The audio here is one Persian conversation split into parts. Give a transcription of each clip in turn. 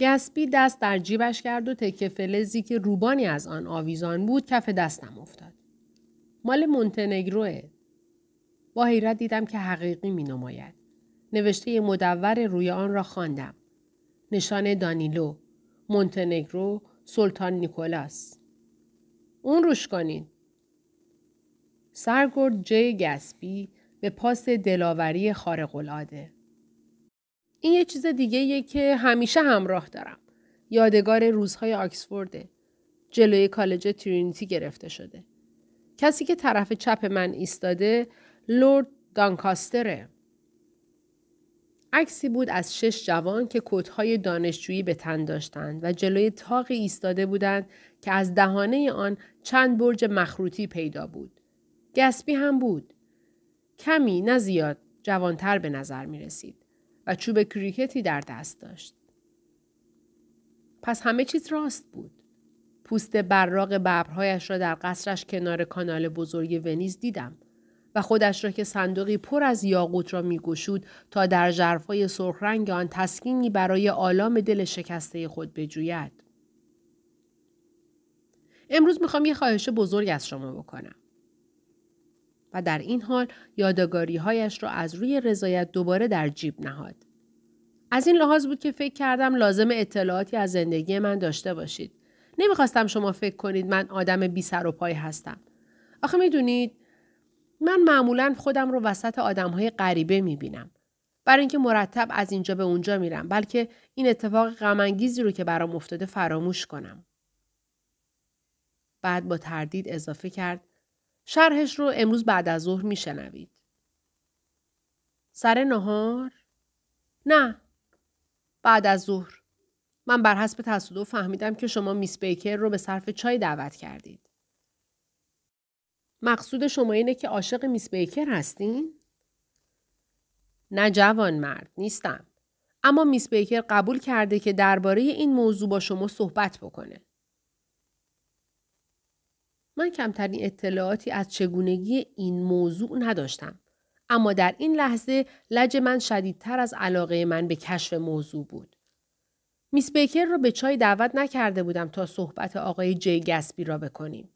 گسبی دست در جیبش کرد و تکه فلزی که روبانی از آن آویزان بود کف دستم افتاد. مال مونتنگروه. با حیرت دیدم که حقیقی می نماید. نوشته مدور روی آن را خواندم. نشان دانیلو، مونتنگرو، سلطان نیکولاس. اون روش کنین. سرگرد جی گسبی به پاس دلاوری خارق‌العاده. این یه چیز دیگه که همیشه همراه دارم. یادگار روزهای آکسفورده. جلوی کالج ترینیتی گرفته شده. کسی که طرف چپ من ایستاده لورد دانکاستره. عکسی بود از شش جوان که کتهای دانشجویی به تن داشتند و جلوی تاقی ایستاده بودند که از دهانه آن چند برج مخروطی پیدا بود. گسبی هم بود. کمی نه زیاد جوانتر به نظر می رسید و چوب کریکتی در دست داشت. پس همه چیز راست بود. پوست براق ببرهایش را در قصرش کنار کانال بزرگ ونیز دیدم و خودش را که صندوقی پر از یاقوت را میگشود تا در ژرفای سرخرنگ آن تسکینی برای آلام دل شکسته خود بجوید. امروز می‌خوام یه خواهش بزرگ از شما بکنم. و در این حال یادگاری هایش را از روی رضایت دوباره در جیب نهاد. از این لحاظ بود که فکر کردم لازم اطلاعاتی از زندگی من داشته باشید. نمی‌خواستم شما فکر کنید من آدم بی سر و پای هستم. آخه می‌دونید من معمولا خودم رو وسط آدم های غریبه می‌بینم. برای اینکه مرتب از اینجا به اونجا میرم بلکه این اتفاق غمانگیزی رو که برام افتاده فراموش کنم. بعد با تردید اضافه کرد شرحش رو امروز بعد از ظهر میشنوید. سر نهار؟ نه. بعد از ظهر. من بر حسب تصادف فهمیدم که شما میس بیکر رو به صرف چای دعوت کردید. مقصود شما اینه که عاشق میس بیکر هستین؟ نه جوان مرد نیستم. اما میس بیکر قبول کرده که درباره این موضوع با شما صحبت بکنه. من کمترین اطلاعاتی از چگونگی این موضوع نداشتم. اما در این لحظه لج من شدیدتر از علاقه من به کشف موضوع بود. میس بیکر را به چای دعوت نکرده بودم تا صحبت آقای جی گسبی را بکنیم.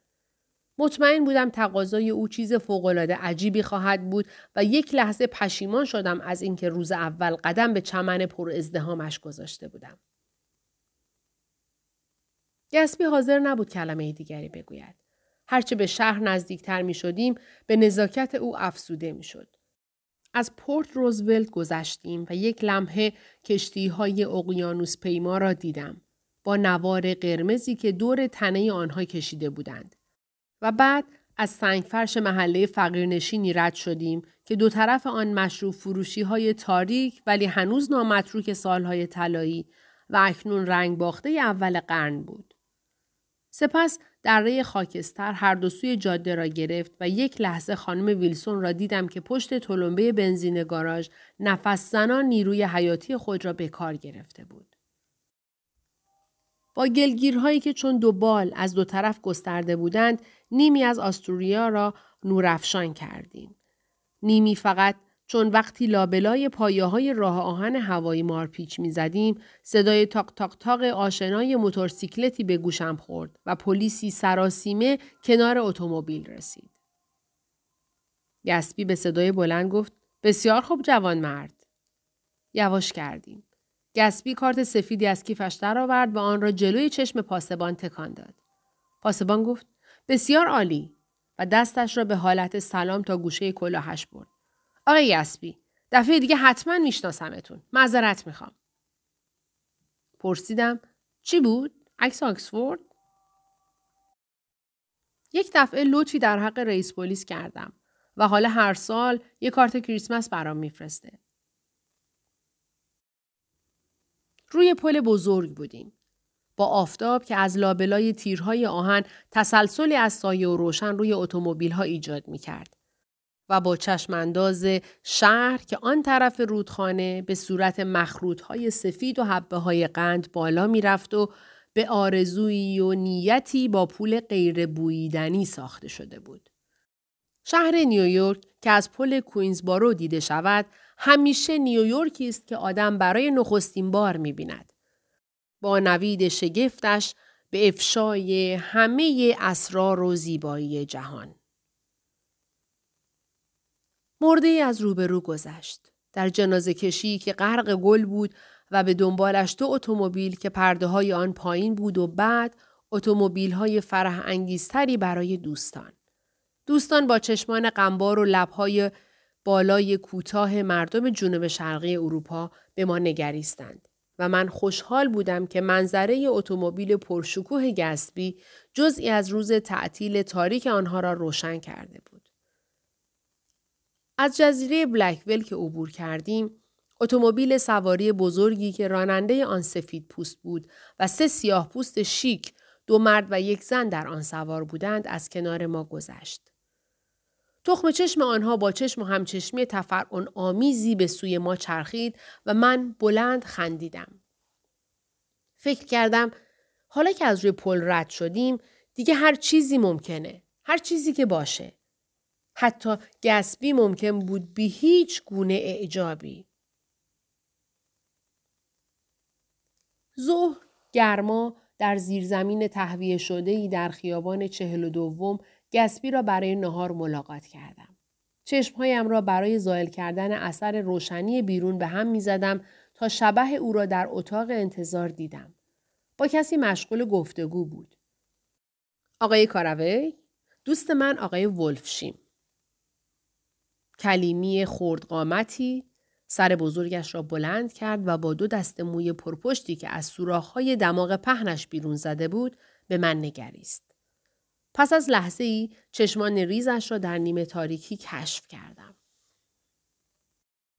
مطمئن بودم تقاضای او چیز فوقالعاده عجیبی خواهد بود و یک لحظه پشیمان شدم از اینکه روز اول قدم به چمن پر ازدهامش گذاشته بودم. گسبی حاضر نبود کلمه دیگری بگوید. هرچه به شهر نزدیکتر می شدیم به نزاکت او افسوده می شد. از پورت روزولت گذشتیم و یک لمحه کشتی های اقیانوس پیما را دیدم با نوار قرمزی که دور تنه آنها کشیده بودند. و بعد از سنگفرش محله فقیرنشینی رد شدیم که دو طرف آن مشروب فروشی های تاریک ولی هنوز نامتروک سالهای طلایی و اکنون رنگ باخته اول قرن بود. سپس دره خاکستر هر دو سوی جاده را گرفت و یک لحظه خانم ویلسون را دیدم که پشت تلمبه بنزین گاراژ نفس زنان نیروی حیاتی خود را به کار گرفته بود. با گلگیرهایی که چون دو بال از دو طرف گسترده بودند نیمی از آستوریا را نورافشان کردیم. نیمی فقط چون وقتی لابلای پایه های راه آهن هوایی مارپیچ می زدیم صدای تاق تاق تاق آشنای موتورسیکلتی به گوشم خورد و پلیسی سراسیمه کنار اتومبیل رسید. گسبی به صدای بلند گفت بسیار خوب جوان مرد. یواش کردیم. گسبی کارت سفیدی از کیفش درآورد و آن را جلوی چشم پاسبان تکان داد. پاسبان گفت بسیار عالی و دستش را به حالت سلام تا گوشه کلاهش برد. آقای یسبی دفعه دیگه حتما میشناسمتون. معذرت می‌خوام. پرسیدم چی بود؟ عکس آکسفورد؟ یک دفعه لطفی در حق رئیس پلیس کردم و حالا هر سال یک کارت کریسمس برام میفرسته. روی پل بزرگ بودیم. با آفتاب که از لابلای تیرهای آهن تسلسلی از سایه و روشن روی اتومبیل ها ایجاد می کرد. و با چشمانداز شهر که آن طرف رودخانه به صورت مخروط های سفید و حبه های قند بالا می رفت و به آرزویی و نیتی با پول غیر بویدنی ساخته شده بود. شهر نیویورک که از پل کوینزبارو دیده شود همیشه نیویورکی است که آدم برای نخستین بار می بیند. با نوید شگفتش به افشای همه اسرار و زیبایی جهان. مرده از روبرو گذشت. در جنازه کشی که غرق گل بود و به دنبالش دو اتومبیل که پرده های آن پایین بود و بعد اتومبیل های فرح انگیزتری برای دوستان. دوستان با چشمان قنبار و لبهای بالای کوتاه مردم جنوب شرقی اروپا به ما نگریستند و من خوشحال بودم که منظره اتومبیل پرشکوه گسبی جزئی از روز تعطیل تاریک آنها را روشن کرده بود. از جزیره بلکول که عبور کردیم، اتومبیل سواری بزرگی که راننده آن سفید پوست بود و سه سیاه پوست شیک دو مرد و یک زن در آن سوار بودند از کنار ما گذشت. تخم چشم آنها با چشم و همچشمی تفرعن آمیزی به سوی ما چرخید و من بلند خندیدم. فکر کردم حالا که از روی پل رد شدیم دیگه هر چیزی ممکنه. هر چیزی که باشه. حتی گسبی ممکن بود بی هیچ گونه اعجابی. ظهر گرما در زیرزمین تهویه شده ای در خیابان چهل و دوم گسبی را برای نهار ملاقات کردم. چشمهایم را برای زائل کردن اثر روشنی بیرون به هم می زدم تا شبه او را در اتاق انتظار دیدم. با کسی مشغول گفتگو بود. آقای کاراوی؟ دوست من آقای ولفشیم. کلیمی خردقامتی سر بزرگش را بلند کرد و با دو دست موی پرپشتی که از سوراخ‌های دماغ پهنش بیرون زده بود به من نگریست. پس از لحظه ای چشمان ریزش را در نیمه تاریکی کشف کردم.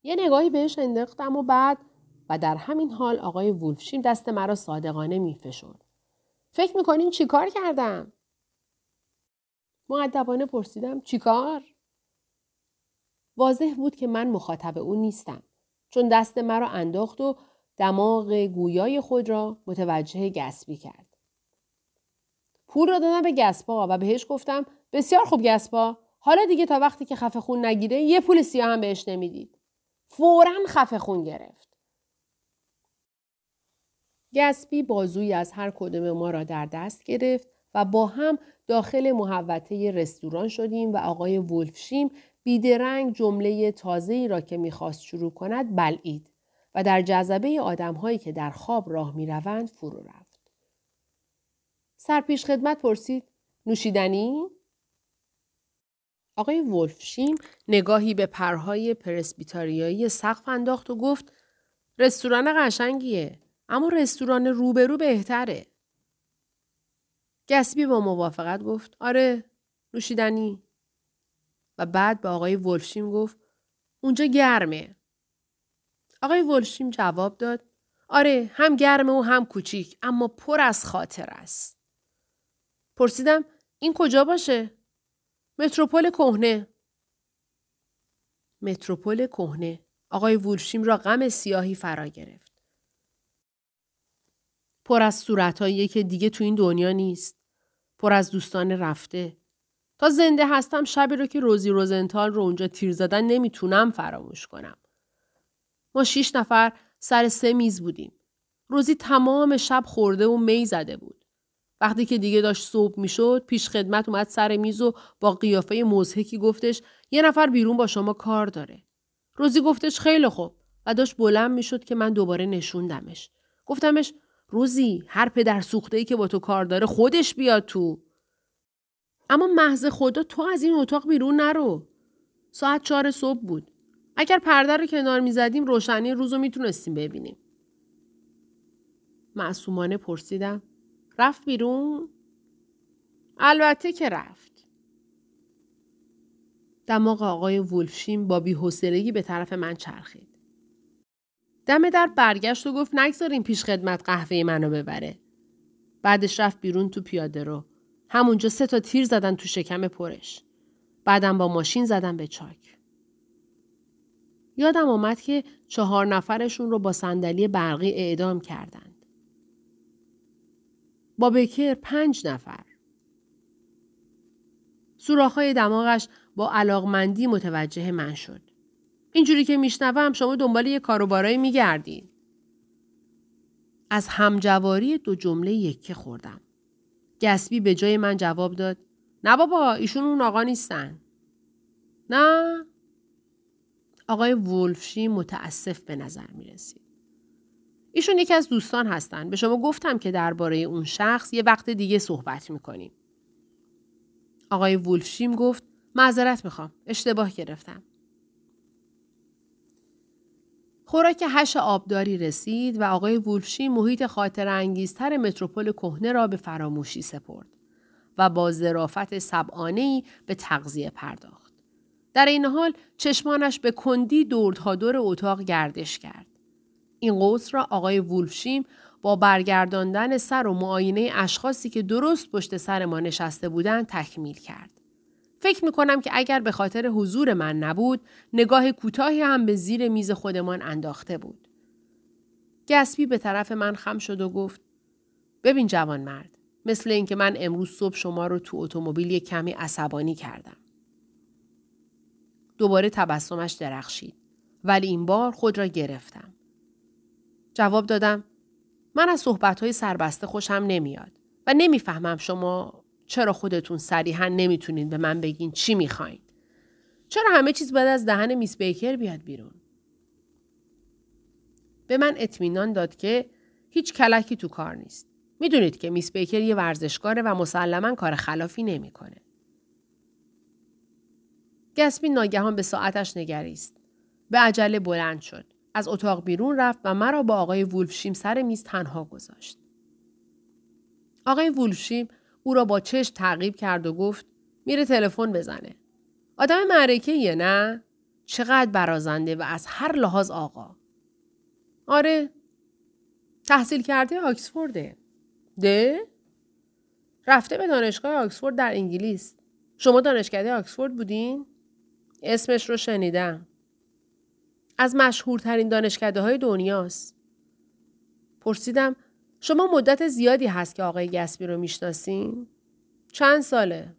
یه نگاهی بهش انداختم و بعد و در همین حال آقای وولفشیم دست مرا صادقانه میفشرد. فکر می‌کنین چیکار کردم؟ معدبانه پرسیدم چیکار؟ واضح بود که من مخاطب او نیستم چون دست مرا انداخت و دماغ گویای خود را متوجه گسبی کرد. پول را دادم به گسپا و بهش گفتم بسیار خوب گسپا حالا دیگه تا وقتی که خفه خون نگیره یه پول سیاه هم بهش نمی‌دید. فورا خفه خون گرفت. گسبی بازوی از هر کدوم ما را در دست گرفت و با هم داخل محوطه رستوران شدیم و آقای ولفشیم بیدرنگ جمله تازه‌ای را که می‌خواست شروع کند بلعید و در جذبه آدمهایی که در خواب راه می‌روند فرو رفت. سرپیش خدمت پرسید نوشیدنی؟ آقای ولفشیم نگاهی به پرهای پرسبیتاریایی سقف انداخت و گفت رستوران قشنگیه اما رستوران روبرو بهتره. گسبی با موافقت گفت آره نوشیدنی و بعد به آقای ولشیم گفت اونجا گرمه. آقای ولشیم جواب داد آره هم گرمه و هم کوچیک اما پر از خاطر است. پرسیدم این کجا باشه؟ متروپول کهنه. متروپول کهنه. آقای وولشیم را غم سیاهی فرا گرفت. پر از صورتهایی که دیگه تو این دنیا نیست. پر از دوستان رفته. تا زنده هستم شبی رو که روزی روزنتال رو اونجا تیر زدن نمی‌تونم فراموش کنم. ما شیش نفر سر سه میز بودیم. روزی تمام شب خورده و می زده بود. وقتی که دیگه داشت صبح می‌شد پیش خدمت اومد سر میز و با قیافه مزهکی گفتش یه نفر بیرون با شما کار داره. روزی گفتش خیلی خوب و داشت بلند می‌شد که من دوباره نشوندمش. گفتمش روزی هر پدر سوخته ای که با تو کار داره خودش بیاد تو. اما محض خدا تو از این اتاق بیرون نرو. ساعت چهار صبح بود. اگر پرده رو کنار می‌زدیم روشنی روز رو می‌تونستیم ببینیم. معصومانه پرسیدم. رفت بیرون؟ البته که رفت. دماغ آقای وولفشیم با بیحسلگی به طرف من چرخید. دم در برگشت و گفت نگذاریم پیش خدمت قهوه منو ببره. بعدش رفت بیرون تو پیاده رو. همونجا سه تا تیر زدن تو شکم پرش. بعدم با ماشین زدن به چاک. یادم آمد که چهار نفرشون رو با صندلی برقی اعدام کردند. با بکر پنج نفر. سوراخ‌های دماغش با علاقمندی متوجه من شد. اینجوری که میشنوم شما دنبال یه کاروبارایی میگردین. از همجواری دو جمله یکه خوردم. گسبی به جای من جواب داد نه بابا ایشون اون آقا نیستن. نه آقای وولفشی متاسف به نظر می رسید. ایشون یکی از دوستان هستن. به شما گفتم که درباره اون شخص یه وقت دیگه صحبت می‌کنیم. آقای وولفشیم گفت معذرت می‌خوام. اشتباه گرفتم. خوراک هش آبداری رسید و آقای وولفشیم محیط خاطر انگیزتر متروپول کهنه را به فراموشی سپرد و با ظرافت سبعانهی به تغذیه پرداخت. در این حال چشمانش به کندی دور تا دور اتاق گردش کرد. این قوس را آقای وولفشیم با برگرداندن سر و معاینه اشخاصی که درست پشت سر ما نشسته بودند تکمیل کرد. فکر می کنم که اگر به خاطر حضور من نبود نگاه کوتاهی هم به زیر میز خودمان انداخته بود. گسبی به طرف من خم شد و گفت ببین جوان مرد مثل اینکه من امروز صبح شما رو تو اتومبیل کمی عصبانی کردم. دوباره تبسمش درخشید ولی این بار خود را گرفتم. جواب دادم من از صحبتهای سربسته خوشم نمیاد و نمی‌فهمم شما چرا خودتون صریحا نمی‌تونید به من بگین چی می‌خواین؟ چرا همه چیز باید از دهن میس بیکر بیاد بیرون؟ به من اطمینان داد که هیچ کلکی تو کار نیست. می‌دونید که میس بیکر یه ورزشکاره و مسلما کار خلافی نمی‌کنه. گسبی ناگهان به ساعتش نگریست. به عجله بلند شد. از اتاق بیرون رفت و مرا با آقای وولفشیم سر میز تنها گذاشت. آقای وولفشیم او را با چشم تعقیب کرد و گفت میره تلفن بزنه. آدم معرکه نه؟ چقدر برازنده و از هر لحاظ آقا. آره. تحصیل کرده آکسفورده. ده؟ رفته به دانشگاه آکسفورد در انگلیس. شما دانشکده آکسفورد بودین؟ اسمش رو شنیدم. از مشهورترین دانشکده های دنیاست. پرسیدم شما مدت زیادی هست که آقای گسبی رو می‌شناسین؟ چند ساله؟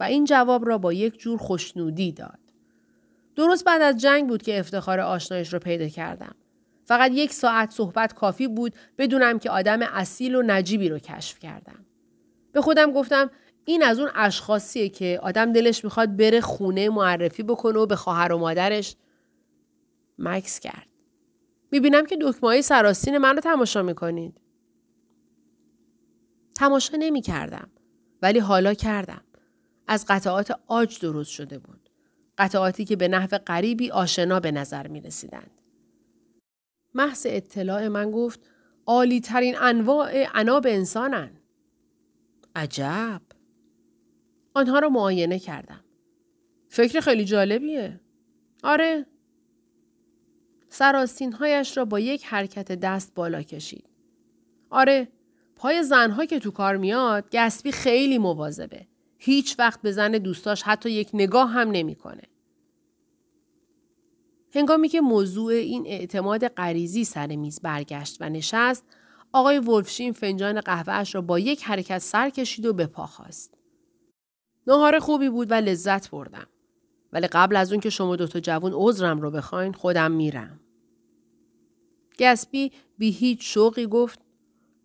و این جواب را با یک جور خوشنودی داد. درست بعد از جنگ بود که افتخار آشنایش رو پیدا کردم. فقط یک ساعت صحبت کافی بود بدونم که آدم اصیل و نجیبی رو کشف کردم. به خودم گفتم این از اون اشخاصیه که آدم دلش می‌خواد بره خونه معرفی بکنه و به خواهر و مادرش مکس کرد. می‌بینم که دکمه سراستین من رو تماشا می‌کنید. تماشا نمی کردم. ولی حالا کردم. از قطعات آج درست شده بود. قطعاتی که به نحو غریبی آشنا به نظر می رسیدند. محض اطلاع من گفت عالی ترین انواع اناب انسانن. عجب. آنها را معاینه کردم. فکر خیلی جالبیه. آره سراستینهایش را با یک حرکت دست بالا کشید. آره، پای زنها که تو کار میاد گسبی خیلی مواظبه. هیچ وقت به زن دوستاش حتی یک نگاه هم نمی‌کنه. هنگامی که موضوع این اعتماد غریزی سر میز برگشت و نشست، آقای ولفشین فنجان قهوهش را با یک حرکت سر کشید و به پا خواست. نهار خوبی بود و لذت بردم. ولی قبل از اون که شما دوتا جوون عذرم رو بخواین خودم میرم. گسبی بی هیچ شوقی گفت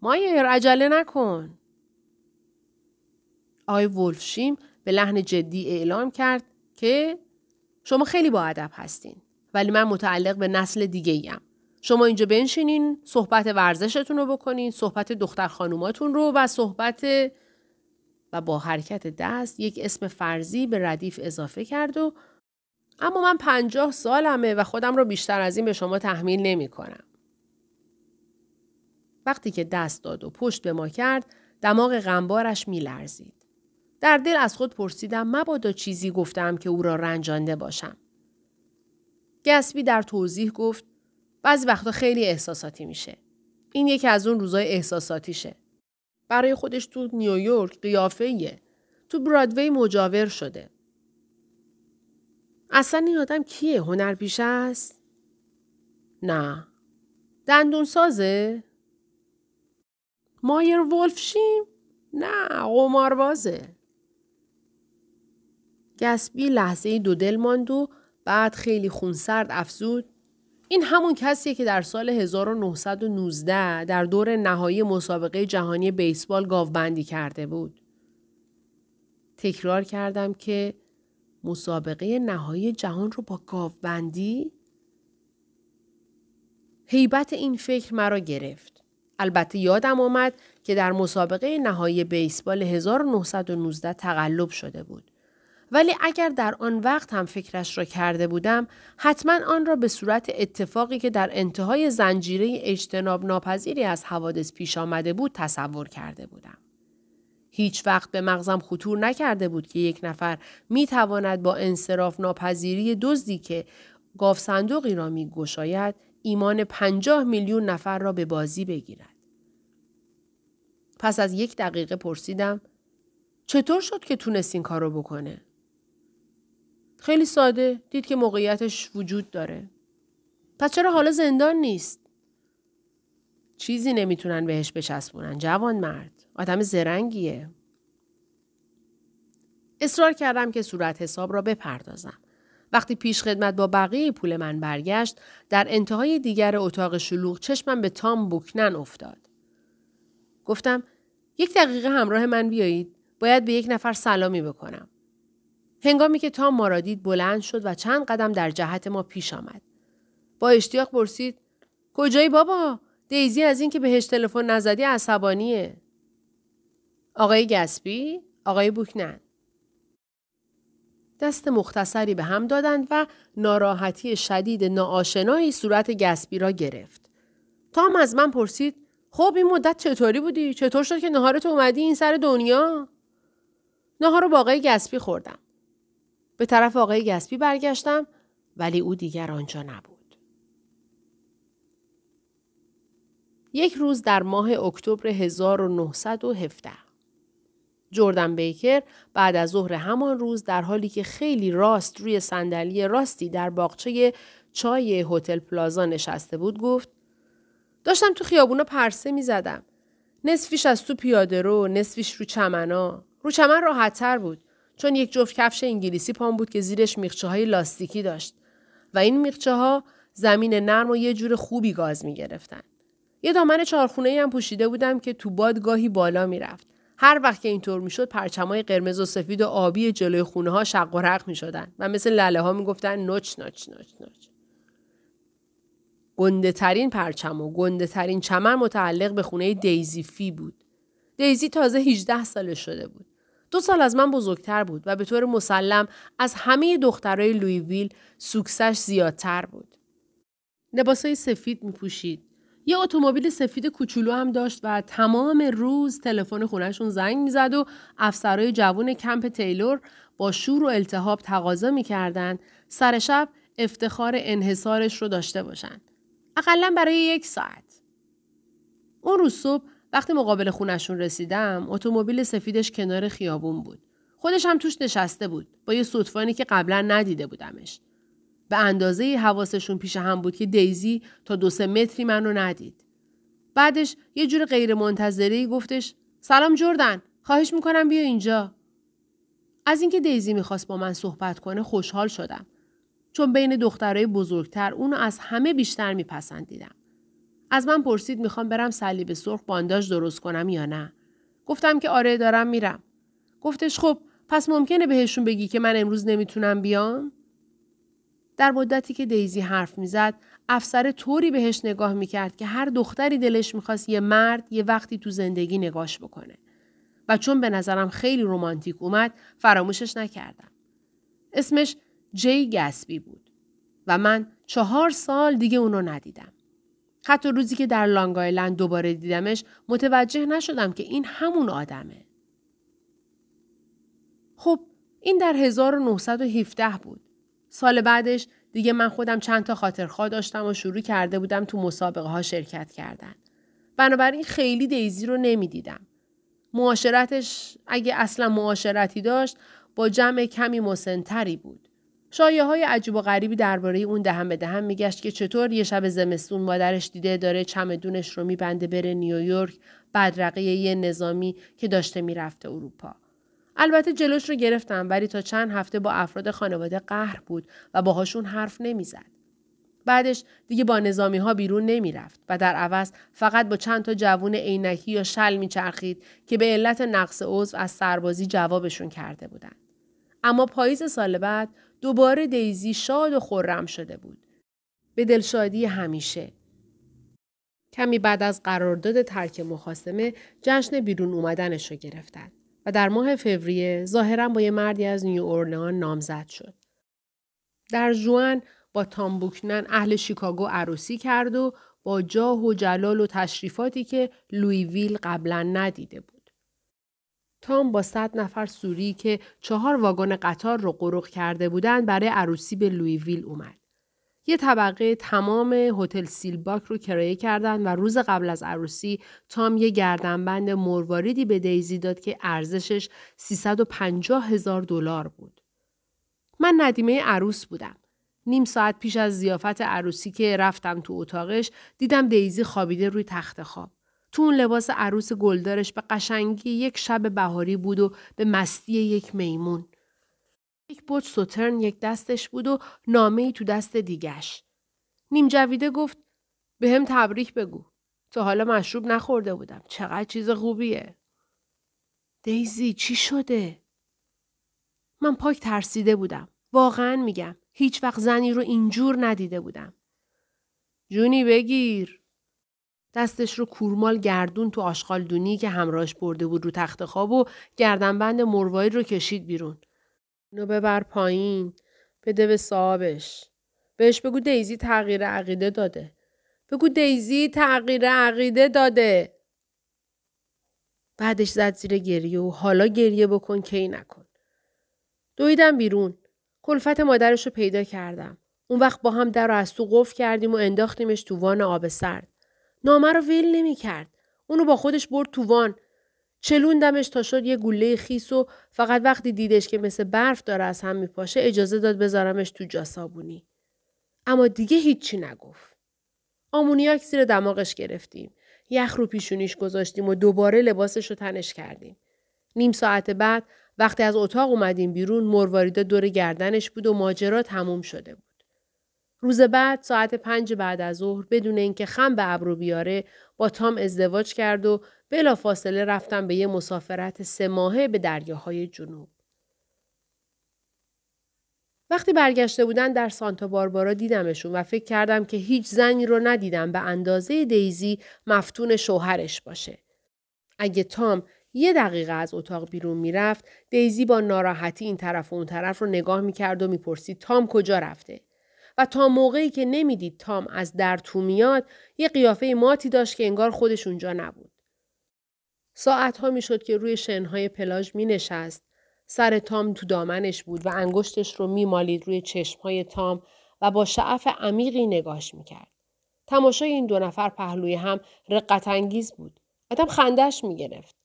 مایر عجله نکن. آقای ولفشیم به لحن جدی اعلام کرد که شما خیلی با ادب هستین ولی من متعلق به نسل دیگه ایم. شما اینجا بنشینین صحبت ورزشتون رو بکنین صحبت دختر خانوماتون رو و صحبت و با حرکت دست یک اسم فرضی به ردیف اضافه کرد و اما من پنجاه سالمه و خودم رو بیشتر از این به شما تحمیل نمی کنم. وقتی که دست داد و پشت به ما کرد دماغ غمبارش می لرزید. در دل از خود پرسیدم مبادا چیزی گفتم که او را رنجانده باشم. گسبی در توضیح گفت بعضی وقتا خیلی احساساتی میشه. این یکی از اون روزای احساساتیشه. برای خودش تو نیویورک قیافه تو برادوی مجاور شده. اصلا این آدم کیه؟ هنر پیش است؟ نه. دندون سازه؟ مایر ولفشیم؟ نه قماربازه. گسبی لحظه دو دل ماند و بعد خیلی خونسرد افزود این همون کسیه که در سال 1919 در دور نهایی مسابقه جهانی بیسبال گاوبندی کرده بود. تکرار کردم که مسابقه نهایی جهان رو با گاوبندی؟ حیبت این فکر مرا گرفت. البته یادم آمد که در مسابقه نهایی بیسبال 1919 تقلب شده بود. ولی اگر در آن وقت هم فکرش را کرده بودم حتما آن را به صورت اتفاقی که در انتهای زنجیره اجتناب ناپذیری از حوادث پیش آمده بود تصور کرده بودم. هیچ وقت به مغزم خطور نکرده بود که یک نفر می تواند با انصراف ناپذیری دزدی که گاف صندوقی را می گشاید ایمان پنجاه میلیون نفر را به بازی بگیرد. پس از یک دقیقه پرسیدم چطور شد که تونست این کارو بکنه؟ خیلی ساده دید که موقعیتش وجود داره. پس چرا حالا زندان نیست؟ چیزی نمی‌تونن بهش بچسبونن جوان مرد. آدم زرنگیه. اصرار کردم که صورت حساب را بپردازم. وقتی پیش خدمت با بقیه پول من برگشت در انتهای دیگر اتاق شلوغ چشمم به تام بوکنن افتاد. گفتم یک دقیقه همراه من بیایید. باید به یک نفر سلامی بکنم. هنگامی که تام ما دید بلند شد و چند قدم در جهت ما پیش آمد. با اشتیاق پرسید کجایی بابا؟ دیزی از اینکه بهش تلفن نزدی عصبانیه. آقای گسبی؟ آقای بوکنن. دست مختصری به هم دادند و ناراحتی شدید ناآشنایی صورت گسبی را گرفت. تام از من پرسید خب این مدت چطوری بودی؟ چطور شد که نهارت اومدی این سر دنیا؟ نهار رو با آقای گسبی خوردم. به طرف آقای گسبی برگشتم ولی او دیگر آنجا نبود. یک روز در ماه اکتبر 1917 جردن بیکر بعد از ظهر همان روز در حالی که خیلی راست روی صندلی راستی در باغچه چای هتل پلازا نشسته بود گفت داشتم تو خیابونا پرسه می زدم. نصفیش از تو پیاده رو نصفیش رو چمنا رو چمن راحت بود چون یک جفت کفش انگلیسی پام بود که زیرش میخچه های لاستیکی داشت و این میخچه ها زمین نرم و یه جور خوبی گاز می گرفتن. یه دامن چارخونه هم پوشیده بودم که تو باد گاهی بالا می‌رفت. هر وقت که اینطور می‌شد پرچمای قرمز و سفید و آبی جلوی خونه ها شق و رق می شدن و مثل لله ها می‌گفتن نوچ نوچ نوچ نوچ. گنده ترین پرچم و گنده ترین چمن متعلق به خونه دیزی فی بود. دیزی تازه 18 ساله شده بود. دو سال از من بزرگتر بود و به طور مسلم از همه دخترای لویویل سوکسش زیادتر بود. لباسای سفید می پوشید. یه اتومبیل سفید کوچولو هم داشت و تمام روز تلفن خونهشون زنگ می‌زد و افسرهای جوون کمپ تیلور با شور و التهاب تقاضا می‌کردند سر شب افتخار انحصارش رو داشته باشند. اقلا برای یک ساعت. اون روز صبح وقتی مقابل خونشون رسیدم اتومبیل سفیدش کنار خیابون بود. خودش هم توش نشسته بود با یه صدفانی که قبلا ندیده بودمش. به اندازه حواسشون پیش هم بود که دیزی تا دو سه متری من رو ندید. بعدش یه جور غیر منتظری گفتش سلام جردن خواهش می‌کنم بیا اینجا. از اینکه دیزی می‌خواست با من صحبت کنه خوشحال شدم. چون بین دخترای بزرگتر اونو از همه بیشتر میپسندیدم. از من پرسید می‌خوام برم صلیب سرخ بانداج درست کنم یا نه. گفتم که آره دارم میرم. گفتش خب پس ممکنه بهشون بگی که من امروز نمی‌تونم بیام؟ در مدتی که دیزی حرف می‌زد افسر طوری بهش نگاه می‌کرد که هر دختری دلش می‌خواست یه مرد یه وقتی تو زندگی نگاش بکنه. و چون به نظرم خیلی رومانتیک اومد فراموشش نکردم. اسمش جی گسبی بود و من چهار سال دیگه اونو ندیدم. حتی روزی که در لانگ آیلند دوباره دیدمش متوجه نشدم که این همون آدمه. خب این در 1917 بود. سال بعدش دیگه من خودم چند تا خاطرخواه داشتم و شروع کرده بودم تو مسابقه ها شرکت کردن. بنابراین خیلی دیزی رو نمی‌دیدم. معاشرتش اگه اصلا معاشرتی داشت با جمع کمی مسنتری بود. شایه های عجیب و غریبی درباره اون دهم به دهم میگشت که چطور یه شب زمستون مادرش دیده داره چمدونش رو میبنده بره نیویورک بدرقه یه نظامی که داشته می‌رفته اروپا. البته جلوش رو گرفتم ولی تا چند هفته با افراد خانواده قهر بود و باهاشون حرف نمی‌زد. بعدش دیگه با نظامی ها بیرون نمی‌رفت و در عوض فقط با چند تا جوون عینکی یا شل میچرخید که به علت نقص عضو از سربازی جوابشون کرده بودند. اما پاییز سال بعد دوباره دیزی شاد و خورم شده بود. به دلشادی همیشه. کمی بعد از قرارداد ترک مخاسمه جشن بیرون اومدنش رو گرفتن و در ماه فوریه ظاهرا با یه مردی از نیو اورلئان نامزد شد. در ژوئن با تام بیوکنن اهل شیکاگو عروسی کرد و با جاه و جلال و تشریفاتی که لوییویل قبلا ندیده بود. تام با صد نفر سواری که چهار واگن قطار رو قرق کرده بودند برای عروسی به لوییویل اومد. یه طبقه تمام هتل سیلباخ رو کرایه کردند و روز قبل از عروسی تام یه گردنبند مرواریدی به دیزی داد که ارزشش 350 هزار دلار بود. من ندیمه عروس بودم. نیم ساعت پیش از زیافت عروسی که رفتم تو اتاقش دیدم دیزی خوابیده روی تخت خواب. تو اون لباس عروس گلدارش به قشنگی یک شب بهاری بود و به مستی یک میمون. یک بوت سوترن یک دستش بود و نامه ای تو دست دیگش. نیم جویده گفت به هم تبریک بگو. تا حالا مشروب نخورده بودم. چقدر چیز خوبیه. دیزی چی شده؟ من پاک ترسیده بودم. واقعا میگم. هیچ وقت زنی رو اینجور ندیده بودم. جونی بگیر. دستش رو کورمال گردون تو آشغال دونی که همراهش برده بود رو تخت خواب و گردنبند مروایید رو کشید بیرون. اینو ببر پایین. بده به صاحبش. بهش بگو دیزی تغییر عقیده داده. بگو دیزی تغییر عقیده داده. بعدش زد زیر گریه و حالا گریه بکن کی نکن. دویدم بیرون. کلفت مادرش رو پیدا کردم. اون وقت با هم در رو از تو قفل کردیم و انداختیمش تو وان آب سرد. نامه رو ول نمی کرد. اونو با خودش برد تو وان. چلوندمش تا شد یه گله خیس و فقط وقتی دیدش که مثل برف داره از هم میپاشه اجازه داد بذارمش تو جا صابونی. اما دیگه هیچی نگفت. آمونیاک زیر دماغش گرفتیم. یخ رو پیشونیش گذاشتیم و دوباره لباسش رو تنش کردیم. نیم ساعت بعد وقتی از اتاق اومدیم بیرون مرواریدا دور گردنش بود و ماجرا تموم شده بود. روز بعد ساعت پنج بعد از ظهر بدون اینکه خم به ابرو بیاره با تام ازدواج کرد و بلا فاصله رفتم به یه مسافرت سه ماهه به دریاهای جنوب. وقتی برگشته بودن در سانتا باربارا دیدمشون و فکر کردم که هیچ زنی رو ندیدم به اندازه دیزی مفتون شوهرش باشه. اگه تام یه دقیقه از اتاق بیرون می‌رفت دیزی با ناراحتی این طرف و اون طرف رو نگاه می‌کرد و می‌پرسید تام کجا رفته و تا موقعی که نمی‌دید تام از در تو میاد یه قیافه ماتی داشت که انگار خودش اونجا نبود ساعتها می‌شد که روی شنهای پلاژ می نشست. سر تام تو دامنش بود و انگشتش رو میمالید روی چشمهای تام و با شعف عمیقی نگاش می‌کرد. تماشای این دو نفر پهلوی هم رقت انگیز بود. آدم خندش می‌گرفت.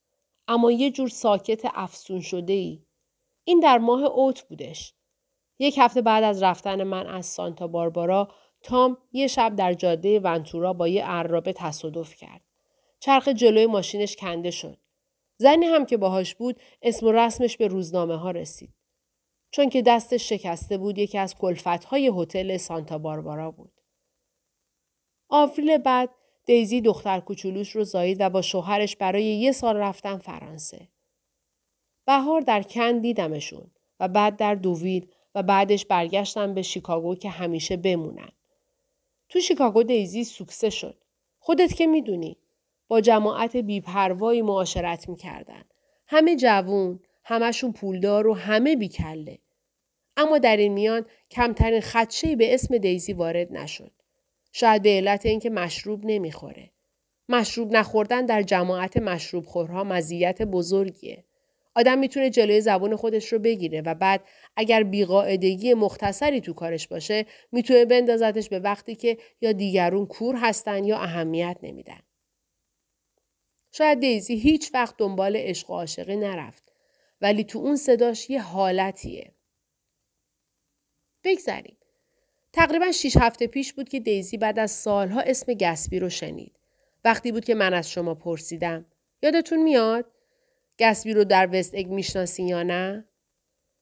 اما یه جور ساکت افسون شده ای. این در ماه اوت بودش. یک هفته بعد از رفتن من از سانتا باربارا تام یه شب در جاده ونتورا با یه عرابه تصادف کرد. چرخ جلوی ماشینش کنده شد. زنی هم که باهاش بود اسم و رسمش به روزنامه ها رسید. چون که دستش شکسته بود یکی از کلفت های هتل سانتا باربارا بود. آوریل بعد دیزی دختر کوچولوش رو زایید و با شوهرش برای یه سال رفتن فرانسه. بهار در کن دیدمشون و بعد در دوویل و بعدش برگشتم به شیکاگو که همیشه بمونن. تو شیکاگو دیزی سوکسه شد. خودت که می‌دونی. با جماعت بیپروایی معاشرت می‌کردن. همه جوون، همشون پولدار و همه بیکله. اما در این میان کمترین خدشهی به اسم دیزی وارد نشد. شاید به علت اینکه مشروب نمی‌خوره. مشروب نخوردن در جماعت مشروب خورها مزیت بزرگیه. آدم می‌تونه جلوی زبون خودش رو بگیره و بعد اگر بیقاعدگی مختصری تو کارش باشه می‌تونه بندازتش به وقتی که یا دیگرون کور هستن یا اهمیت نمیدن. شاید دیزی هیچ وقت دنبال عشق و عاشقی نرفت ولی تو اون صداش یه حالتیه. بگذریم. تقریبا شیش هفته پیش بود که دیزی بعد از سالها اسم گسبی رو شنید. وقتی بود که من از شما پرسیدم. یادتون میاد؟ گسبی رو در وست اگ می‌شناسین یا نه؟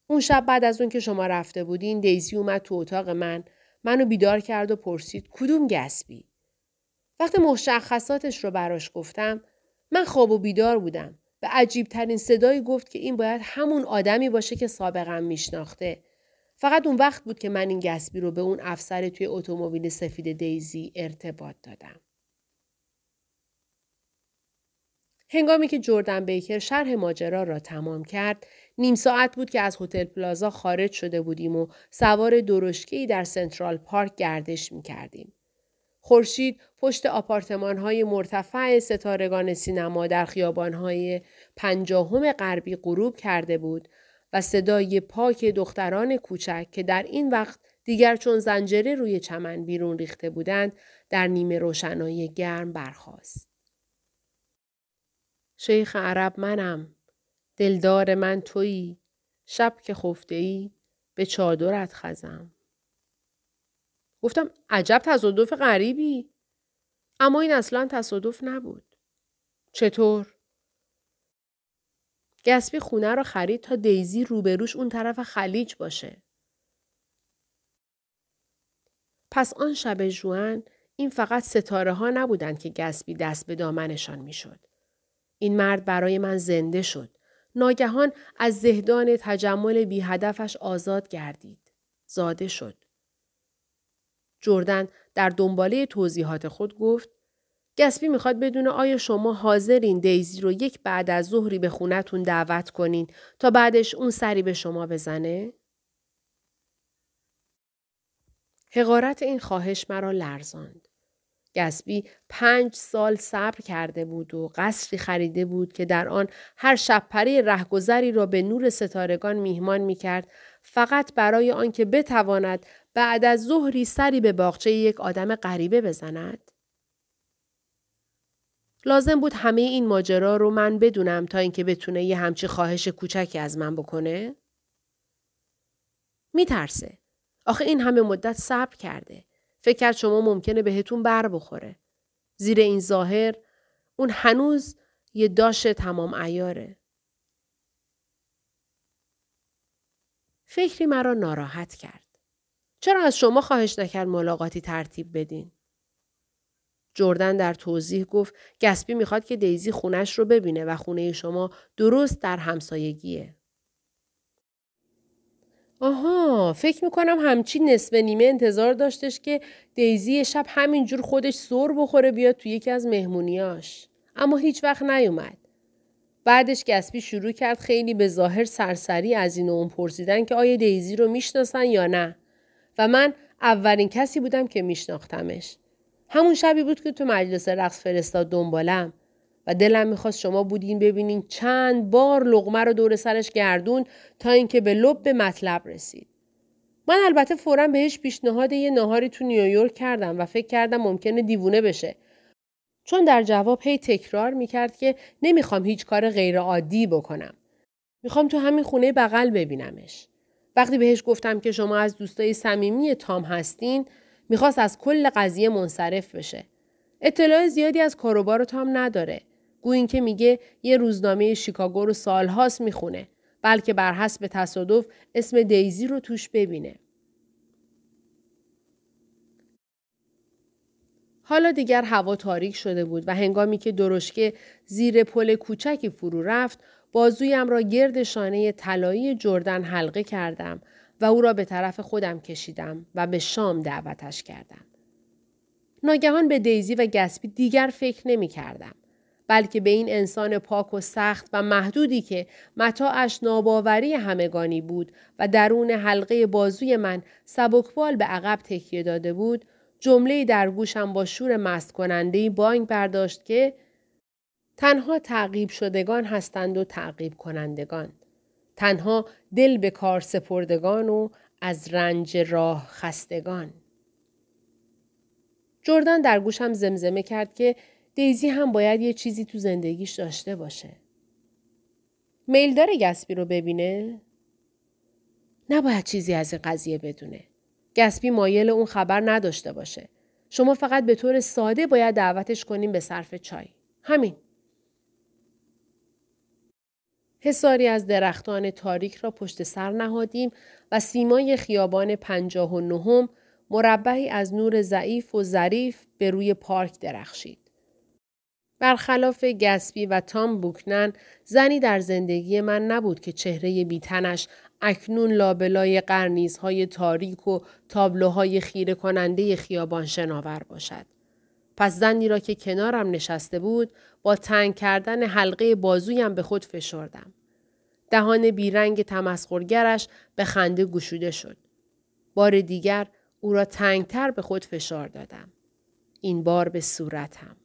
اون شب بعد از اون که شما رفته بودین دیزی اومد تو اتاق من منو بیدار کرد و پرسید کدوم گسبی؟ وقتی مشخصاتش رو براش گفتم من خواب و بیدار بودم و عجیب ترین صدایی گفت که این باید همون آدمی باشه که سابقا میشناخته. فقط اون وقت بود که من این گسبی رو به اون افسر توی اتومبیل سفید دیزی ارتباط دادم. هنگامی که جردن بیکر شرح ماجرا را تمام کرد، نیم ساعت بود که از هتل پلازا خارج شده بودیم و سوار درشکی در سنترال پارک گردش می کردیم. خورشید پشت آپارتمان های مرتفع ستارگان سینما در خیابان های پنجاهم غربی غروب کرده بود و صدای پاک دختران کوچک که در این وقت دیگر چون زنجره روی چمن بیرون ریخته بودند در نیمه روشنایی گرم برخاست. شیخ عرب منم. دلدار من تویی. شب که خفته ای به چادرت خزم. گفتم عجب تصادف غریبی. اما این اصلا تصادف نبود. چطور؟ گسبی خونه رو خرید تا دیزی روبروش اون طرف خلیج باشه. پس آن شب جوان این فقط ستاره ها نبودند که گسبی دست به دامنشان می‌شد. این مرد برای من زنده شد. ناگهان از زهدان تجمل بی هدفش آزاد گردید. زاده شد. جردن در دنباله توضیحات خود گفت گسبی می‌خواد بدونه آیا شما حاضرین دیزی رو یک بعد از ظهری به خونتون دعوت کنین تا بعدش اون سری به شما بزنه؟ حقارت این خواهش مرا لرزاند. گسبی پنج سال صبر کرده بود و قصری خریده بود که در آن هر شب پره رهگذری را به نور ستارگان میهمان می‌کرد فقط برای آنکه بتواند بعد از ظهری سری به باغچه یک آدم غریبه بزند؟ لازم بود همه این ماجرا رو من بدونم تا اینکه بتونه یه همچی خواهش کوچکی از من بکنه؟ میترسه. آخه این همه مدت صبر کرده. فکر کرد شما ممکنه بهتون بر بخوره. زیر این ظاهر اون هنوز یه داش تمام ایاره. فکری مرا ناراحت کرد. چرا از شما خواهش نکرد ملاقاتی ترتیب بدین؟ جردن در توضیح گفت گسبی می‌خواد که دیزی خونش رو ببینه و خونه شما درست در همسایگیه. آها فکر می‌کنم همچی نصف نیمه انتظار داشتش که دیزی شب همینجور خودش سر بخوره بیاد تو یکی از مهمونیاش. اما هیچ وقت نیومد. بعدش گسبی شروع کرد خیلی به ظاهر سرسری از این اون پرسیدن که آیا دیزی رو می‌شناسن یا نه و من اولین کسی بودم که میشناختمش. همون شبی بود که تو مجلس رقص فرستاد دنبالم و دلم می‌خواست شما بودین ببینین چند بار لغمه رو دور سرش گردون تا اینکه به لب به مطلب رسید. من البته فورا بهش پیشنهاد یه ناهاری تو نیویورک کردم و فکر کردم ممکنه دیوونه بشه. چون در جواب هی تکرار می‌کرد که نمی‌خوام هیچ کار غیر عادی بکنم. می‌خوام تو همین خونه بغل ببینمش. وقتی بهش گفتم که شما از دوستای صمیمی تام هستین، می‌خواست از کل قضیه منصرف بشه. اطلاع زیادی از کاروبار تام نداره. گوین که میگه یه روزنامه شیکاگو رو سالهاست می‌خونه. بلکه بر حسب تصادف اسم دیزی رو توش ببینه. حالا دیگر هوا تاریک شده بود و هنگامی که درشکه زیر پل کوچکی فرو رفت بازویم را گرد شانه طلایی جردن حلقه کردم و او را به طرف خودم کشیدم و به شام دعوتش کردم. ناگهان به دیزی و گسبی دیگر فکر نمی کردم. بلکه به این انسان پاک و سخت و محدودی که متاعش ناباوری همگانی بود و درون حلقه بازوی من سبکبال به عقب تکیه داده بود جمله در گوشم با شور مست کننده بانگ برداشت که تنها تعقیب شدگان هستند و تعقیب کنندگان. تنها دل به کار سپردگان و از رنج راه خستگان. جردن در گوشم زمزمه کرد که دیزی هم باید یه چیزی تو زندگیش داشته باشه. میل داره گسبی رو ببینه؟ نباید چیزی از این قضیه بدونه. گسبی مایل اون خبر نداشته باشه. شما فقط به طور ساده باید دعوتش کنیم به صرف چای. همین. حساری از درختان تاریک را پشت سر نهادیم و سیمای خیابان پنجاه و نهم مربعی از نور ضعیف و ظریف به روی پارک درخشید. برخلاف گسبی و تام بوکنن زنی در زندگی من نبود که چهره بیتنش اکنون لابلای قرنیزهای تاریک و تابلوهای خیره کننده خیابان شناور باشد. پس زنی را که کنارم نشسته بود با تنگ کردن حلقه بازویم به خود فشردم. دهان بیرنگ تمسخرگرش به خنده گشوده شد. بار دیگر او را تنگتر به خود فشار دادم. این بار به صورتم.